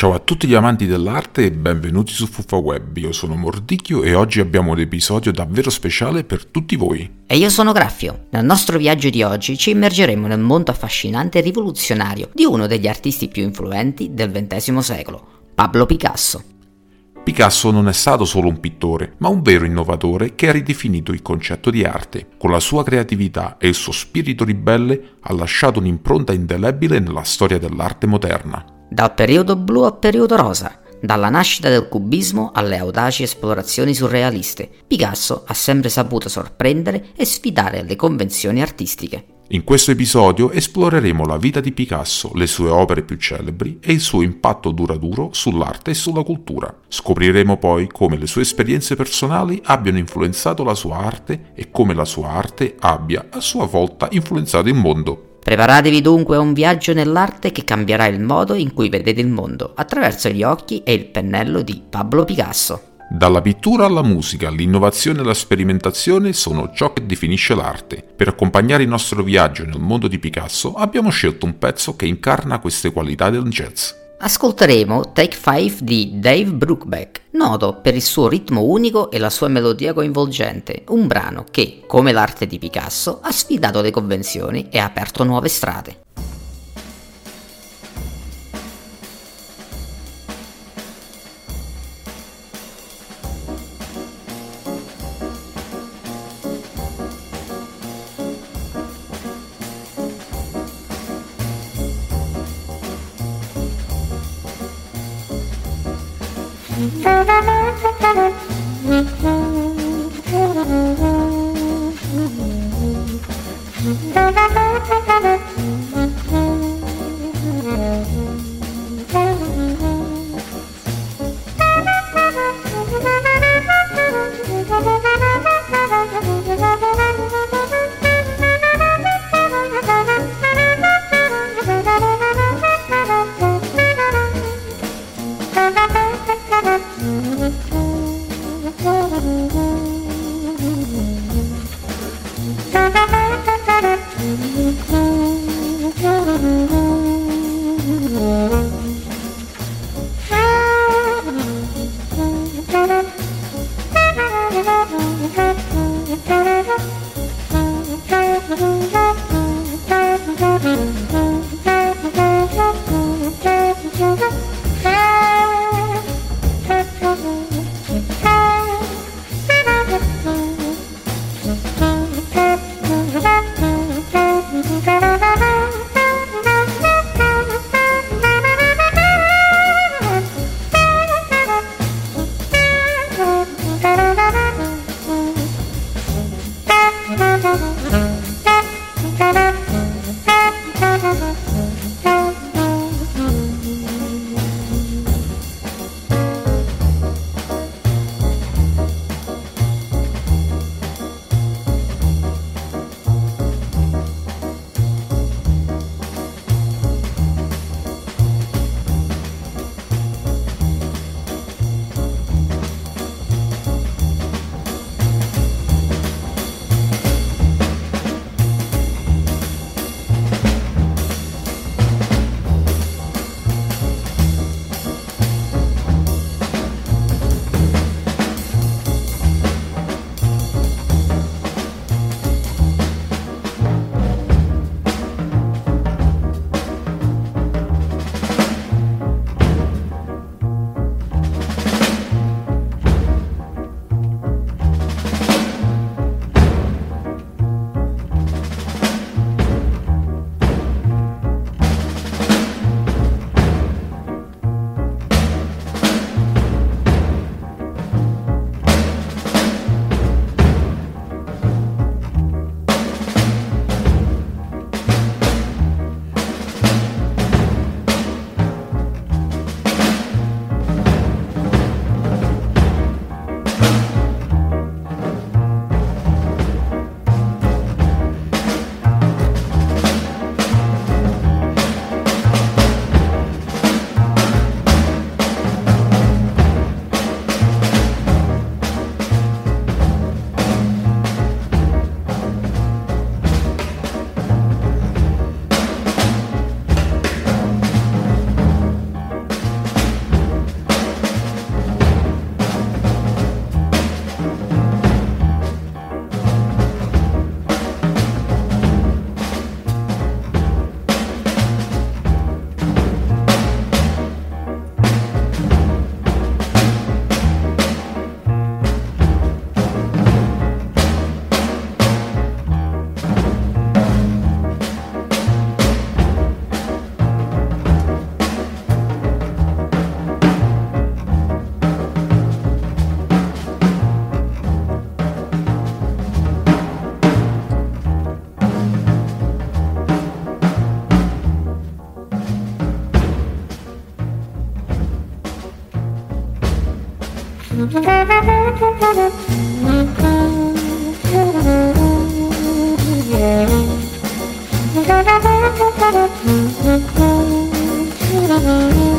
Ciao a tutti gli amanti dell'arte e benvenuti su Fuffa Web. Io sono Mordicchio e oggi abbiamo un episodio davvero speciale per tutti voi. E io sono Graffio. Nel nostro viaggio di oggi ci immergeremo nel mondo affascinante e rivoluzionario di uno degli artisti più influenti del XX secolo, Pablo Picasso. Picasso non è stato solo un pittore, ma un vero innovatore che ha ridefinito il concetto di arte. Con la sua creatività e il suo spirito ribelle ha lasciato un'impronta indelebile nella storia dell'arte moderna. Dal periodo blu al periodo rosa, dalla nascita del cubismo alle audaci esplorazioni surrealiste, Picasso ha sempre saputo sorprendere e sfidare le convenzioni artistiche. In questo episodio esploreremo la vita di Picasso, le sue opere più celebri e il suo impatto duraturo sull'arte e sulla cultura. Scopriremo poi come le sue esperienze personali abbiano influenzato la sua arte e come la sua arte abbia a sua volta influenzato il mondo. Preparatevi dunque a un viaggio nell'arte che cambierà il modo in cui vedete il mondo attraverso gli occhi e il pennello di Pablo Picasso. Dalla pittura alla musica, l'innovazione e la sperimentazione sono ciò che definisce l'arte. Per accompagnare il nostro viaggio nel mondo di Picasso abbiamo scelto un pezzo che incarna queste qualità del jazz. Ascolteremo Take 5 di Dave Bruckbeck, noto per il suo ritmo unico e la sua melodia coinvolgente, un brano che, come l'arte di Picasso, ha sfidato le convenzioni e ha aperto nuove strade. Mm-hmm.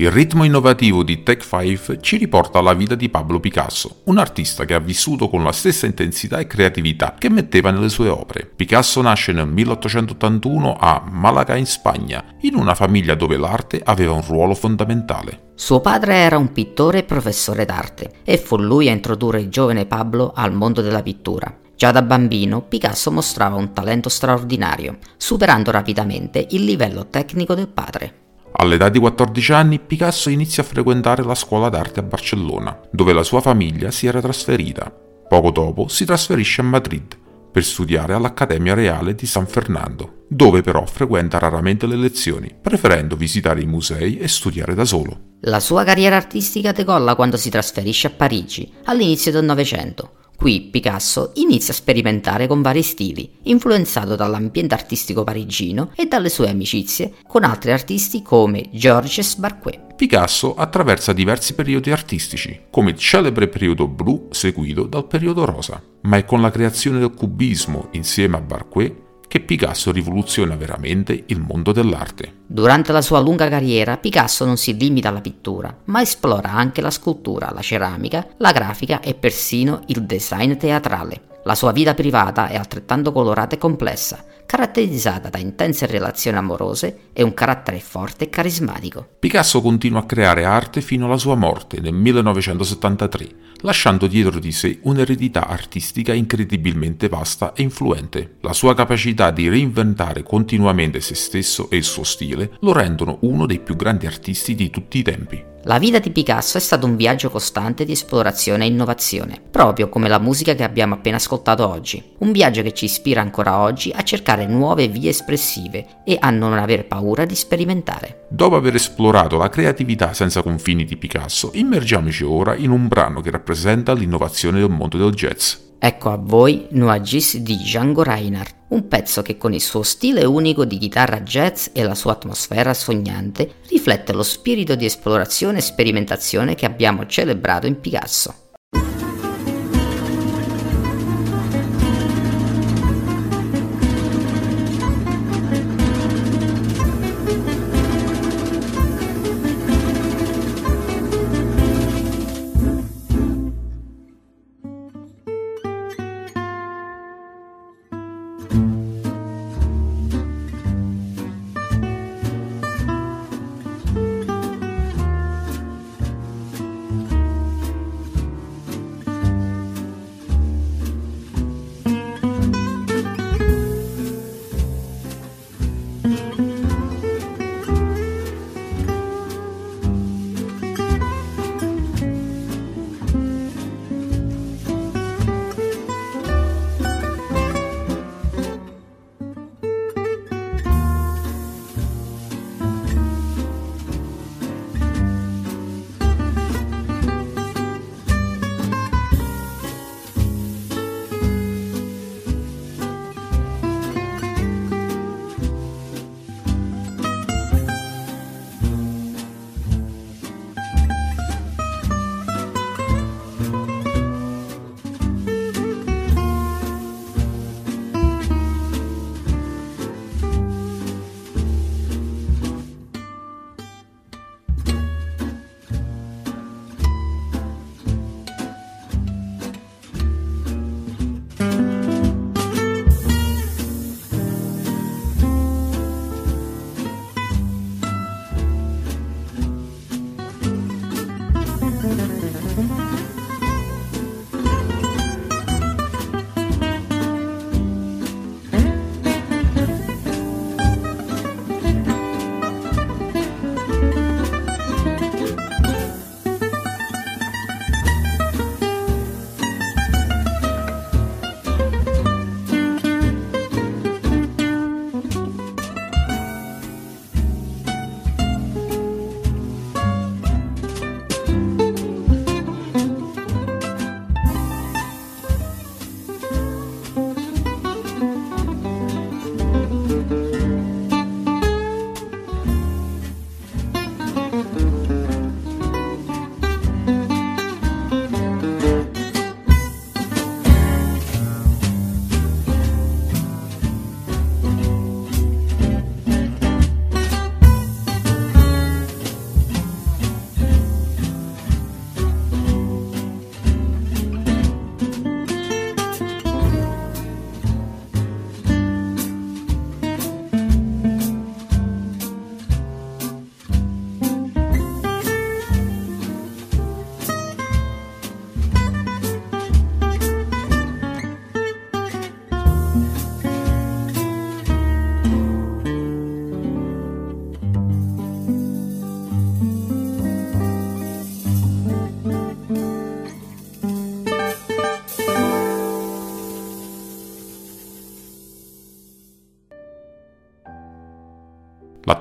Il ritmo innovativo di Tech 5 ci riporta alla vita di Pablo Picasso, un artista che ha vissuto con la stessa intensità e creatività che metteva nelle sue opere. Picasso nasce nel 1881 a Malaga in Spagna, in una famiglia dove l'arte aveva un ruolo fondamentale. Suo padre era un pittore e professore d'arte e fu lui a introdurre il giovane Pablo al mondo della pittura. Già da bambino Picasso mostrava un talento straordinario, superando rapidamente il livello tecnico del padre. All'età di 14 anni Picasso inizia a frequentare la scuola d'arte a Barcellona, dove la sua famiglia si era trasferita. Poco dopo si trasferisce a Madrid per studiare all'Accademia Reale di San Fernando, dove però frequenta raramente le lezioni, preferendo visitare i musei e studiare da solo. La sua carriera artistica decolla quando si trasferisce a Parigi, all'inizio del Novecento, Qui Picasso inizia a sperimentare con vari stili, influenzato dall'ambiente artistico parigino e dalle sue amicizie con altri artisti come Georges Barquet. Picasso attraversa diversi periodi artistici, come il celebre periodo blu seguito dal periodo rosa, ma è con la creazione del cubismo insieme a Barquet che Picasso rivoluziona veramente il mondo dell'arte. Durante la sua lunga carriera, Picasso non si limita alla pittura, ma esplora anche la scultura, la ceramica, la grafica e persino il design teatrale. La sua vita privata è altrettanto colorata e complessa, caratterizzata da intense relazioni amorose e un carattere forte e carismatico. Picasso continua a creare arte fino alla sua morte nel 1973, lasciando dietro di sé un'eredità artistica incredibilmente vasta e influente. La sua capacità di reinventare continuamente se stesso e il suo stile lo rendono uno dei più grandi artisti di tutti i tempi. La vita di Picasso è stato un viaggio costante di esplorazione e innovazione, proprio come la musica che abbiamo appena ascoltato oggi. Un viaggio che ci ispira ancora oggi a cercare nuove vie espressive e a non aver paura di sperimentare. Dopo aver esplorato la creatività senza confini di Picasso, immergiamoci ora in un brano che rappresenta l'innovazione del mondo del jazz. Ecco a voi Nuagis di Django Reinhardt, un pezzo che con il suo stile unico di chitarra jazz e la sua atmosfera sognante riflette lo spirito di esplorazione e sperimentazione che abbiamo celebrato in Picasso.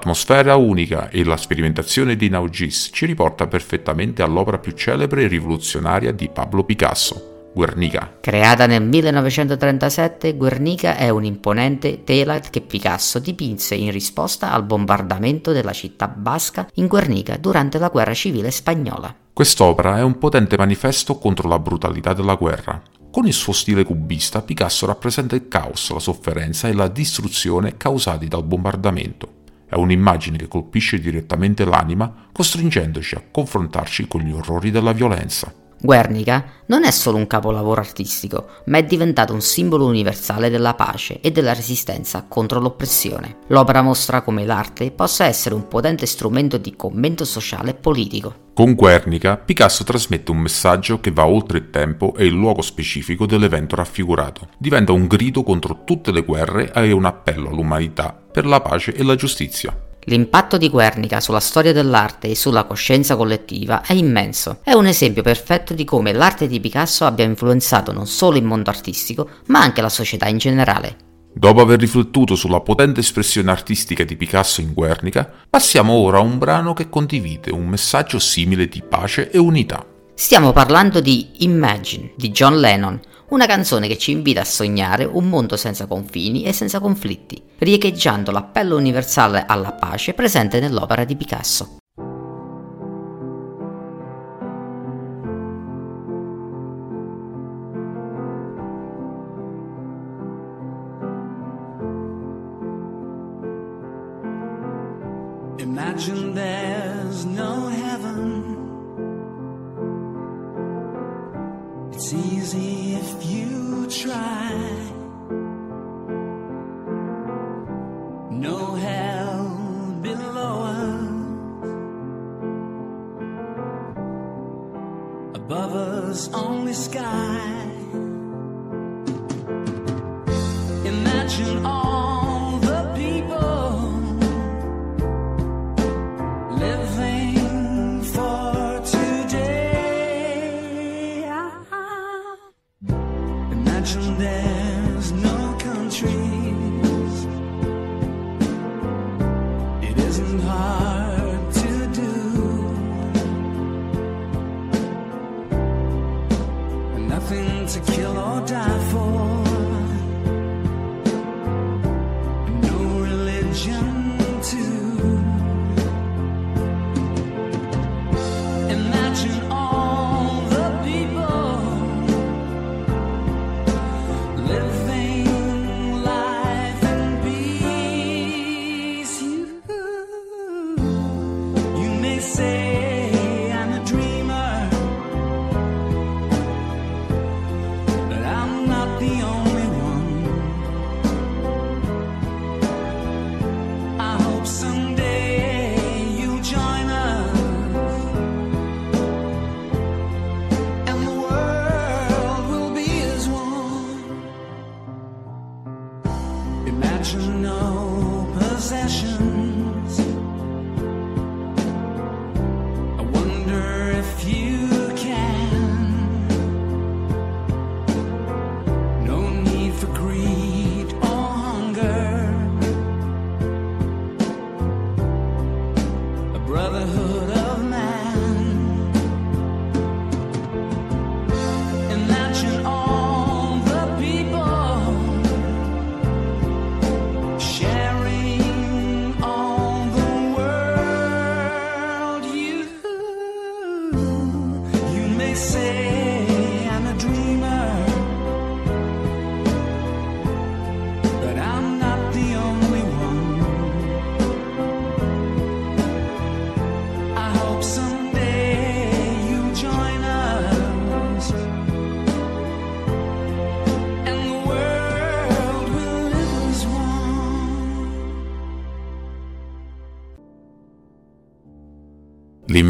L'atmosfera unica e la sperimentazione di Naugis ci riporta perfettamente all'opera più celebre e rivoluzionaria di Pablo Picasso, Guernica. Creata nel 1937, Guernica è un'imponente tela che Picasso dipinse in risposta al bombardamento della città basca in Guernica durante la guerra civile spagnola. Quest'opera è un potente manifesto contro la brutalità della guerra. Con il suo stile cubista, Picasso rappresenta il caos, la sofferenza e la distruzione causati dal bombardamento. È un'immagine che colpisce direttamente l'anima, costringendoci a confrontarci con gli orrori della violenza. Guernica non è solo un capolavoro artistico, ma è diventato un simbolo universale della pace e della resistenza contro l'oppressione. L'opera mostra come l'arte possa essere un potente strumento di commento sociale e politico. Con Guernica, Picasso trasmette un messaggio che va oltre il tempo e il luogo specifico dell'evento raffigurato. Diventa un grido contro tutte le guerre e un appello all'umanità per la pace e la giustizia. L'impatto di Guernica sulla storia dell'arte e sulla coscienza collettiva è immenso. È un esempio perfetto di come l'arte di Picasso abbia influenzato non solo il mondo artistico, ma anche la società in generale. Dopo aver riflettuto sulla potente espressione artistica di Picasso in Guernica, passiamo ora a un brano che condivide un messaggio simile di pace e unità. Stiamo parlando di Imagine di John Lennon, una canzone che ci invita a sognare un mondo senza confini e senza conflitti, riecheggiando l'appello universale alla pace presente nell'opera di Picasso. Imagine there's no legendary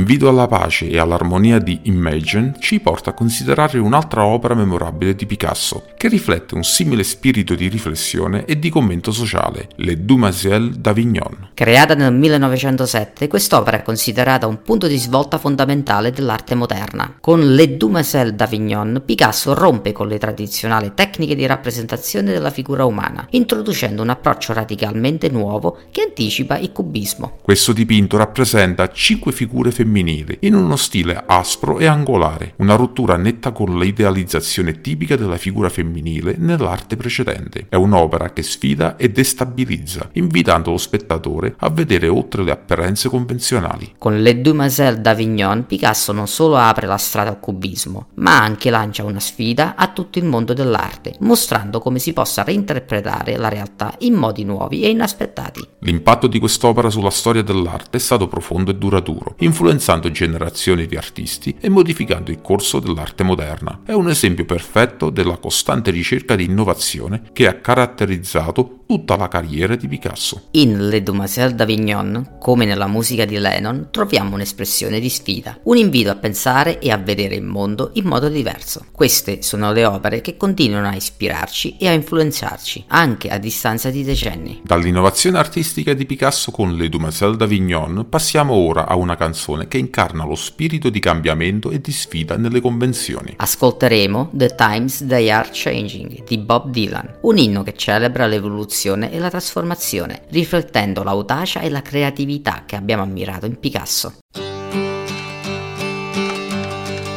L'invito alla pace e all'armonia di Imagine ci porta a considerare un'altra opera memorabile di Picasso, che riflette un simile spirito di riflessione e di commento sociale, Le Demoiselles d'Avignon. Creata nel 1907, quest'opera è considerata un punto di svolta fondamentale dell'arte moderna. Con Le Demoiselles d'Avignon, Picasso rompe con le tradizionali tecniche di rappresentazione della figura umana, introducendo un approccio radicalmente nuovo che anticipa il cubismo. Questo dipinto rappresenta cinque figure femminili in uno stile aspro e angolare, una rottura netta con l'idealizzazione tipica della figura femminile nell'arte precedente. È un'opera che sfida e destabilizza, invitando lo spettatore a vedere oltre le apparenze convenzionali. Con Le Demoiselles d'Avignon, Picasso non solo apre la strada al cubismo, ma anche lancia una sfida a tutto il mondo dell'arte, mostrando come si possa reinterpretare la realtà in modi nuovi e inaspettati. L'impatto di quest'opera sulla storia dell'arte è stato profondo e duraturo, influenzando generazioni di artisti e modificando il corso dell'arte moderna. È un esempio perfetto della costante ricerca di innovazione che ha caratterizzato tutta la carriera di Picasso. In Le Demoiselles d'Avignon, come nella musica di Lennon, troviamo un'espressione di sfida, un invito a pensare e a vedere il mondo in modo diverso. Queste sono le opere che continuano a ispirarci e a influenzarci, anche a distanza di decenni. Dall'innovazione artistica di Picasso con Le Demoiselles d'Avignon passiamo ora a una canzone che incarna lo spirito di cambiamento e di sfida nelle convenzioni. Ascolteremo The Times They Are Changing di Bob Dylan, un inno che celebra l'evoluzione e la trasformazione, riflettendo l'audacia e la creatività che abbiamo ammirato in Picasso.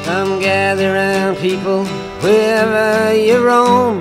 Come gather round people wherever you roam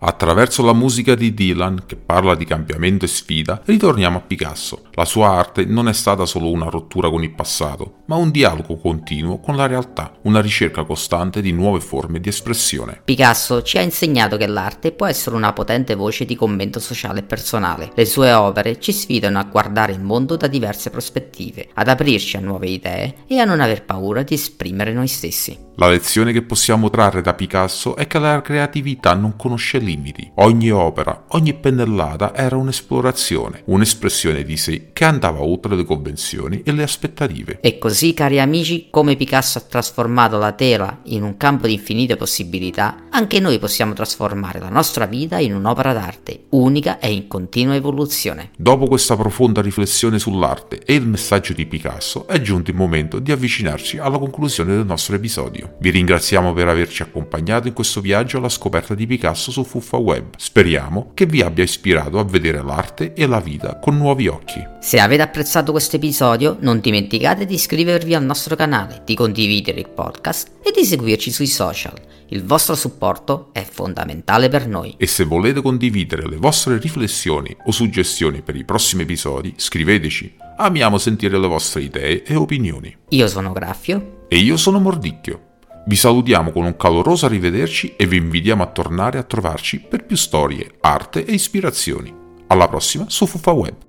Attraverso la musica di Dylan, che parla di cambiamento e sfida, ritorniamo a Picasso. La sua arte non è stata solo una rottura con il passato, ma un dialogo continuo con la realtà, una ricerca costante di nuove forme di espressione. Picasso ci ha insegnato che l'arte può essere una potente voce di commento sociale e personale. Le sue opere ci sfidano a guardare il mondo da diverse prospettive, ad aprirci a nuove idee e a non aver paura di esprimere noi stessi. La lezione che possiamo trarre da Picasso è che la creatività non conosce limiti. Ogni opera, ogni pennellata era un'esplorazione, un'espressione di sé che andava oltre le convenzioni e le aspettative. E così, cari amici, come Picasso ha trasformato la tela in un campo di infinite possibilità, anche noi possiamo trasformare la nostra vita in un'opera d'arte, unica e in continua evoluzione. Dopo questa profonda riflessione sull'arte e il messaggio di Picasso, è giunto il momento di avvicinarci alla conclusione del nostro episodio. Vi ringraziamo per averci accompagnato in questo viaggio alla scoperta di Picasso su Fuffa Web. Speriamo che vi abbia ispirato a vedere l'arte e la vita con nuovi occhi. Se avete apprezzato questo episodio, non dimenticate di iscrivervi al nostro canale, di condividere il podcast e di seguirci sui social. Il vostro supporto è fondamentale per noi. E se volete condividere le vostre riflessioni o suggestioni per i prossimi episodi, scriveteci. Amiamo sentire le vostre idee e opinioni. Io sono Graffio. E io sono Mordicchio. Vi salutiamo con un caloroso arrivederci e vi invitiamo a tornare a trovarci per più storie, arte e ispirazioni. Alla prossima su Fufa Web.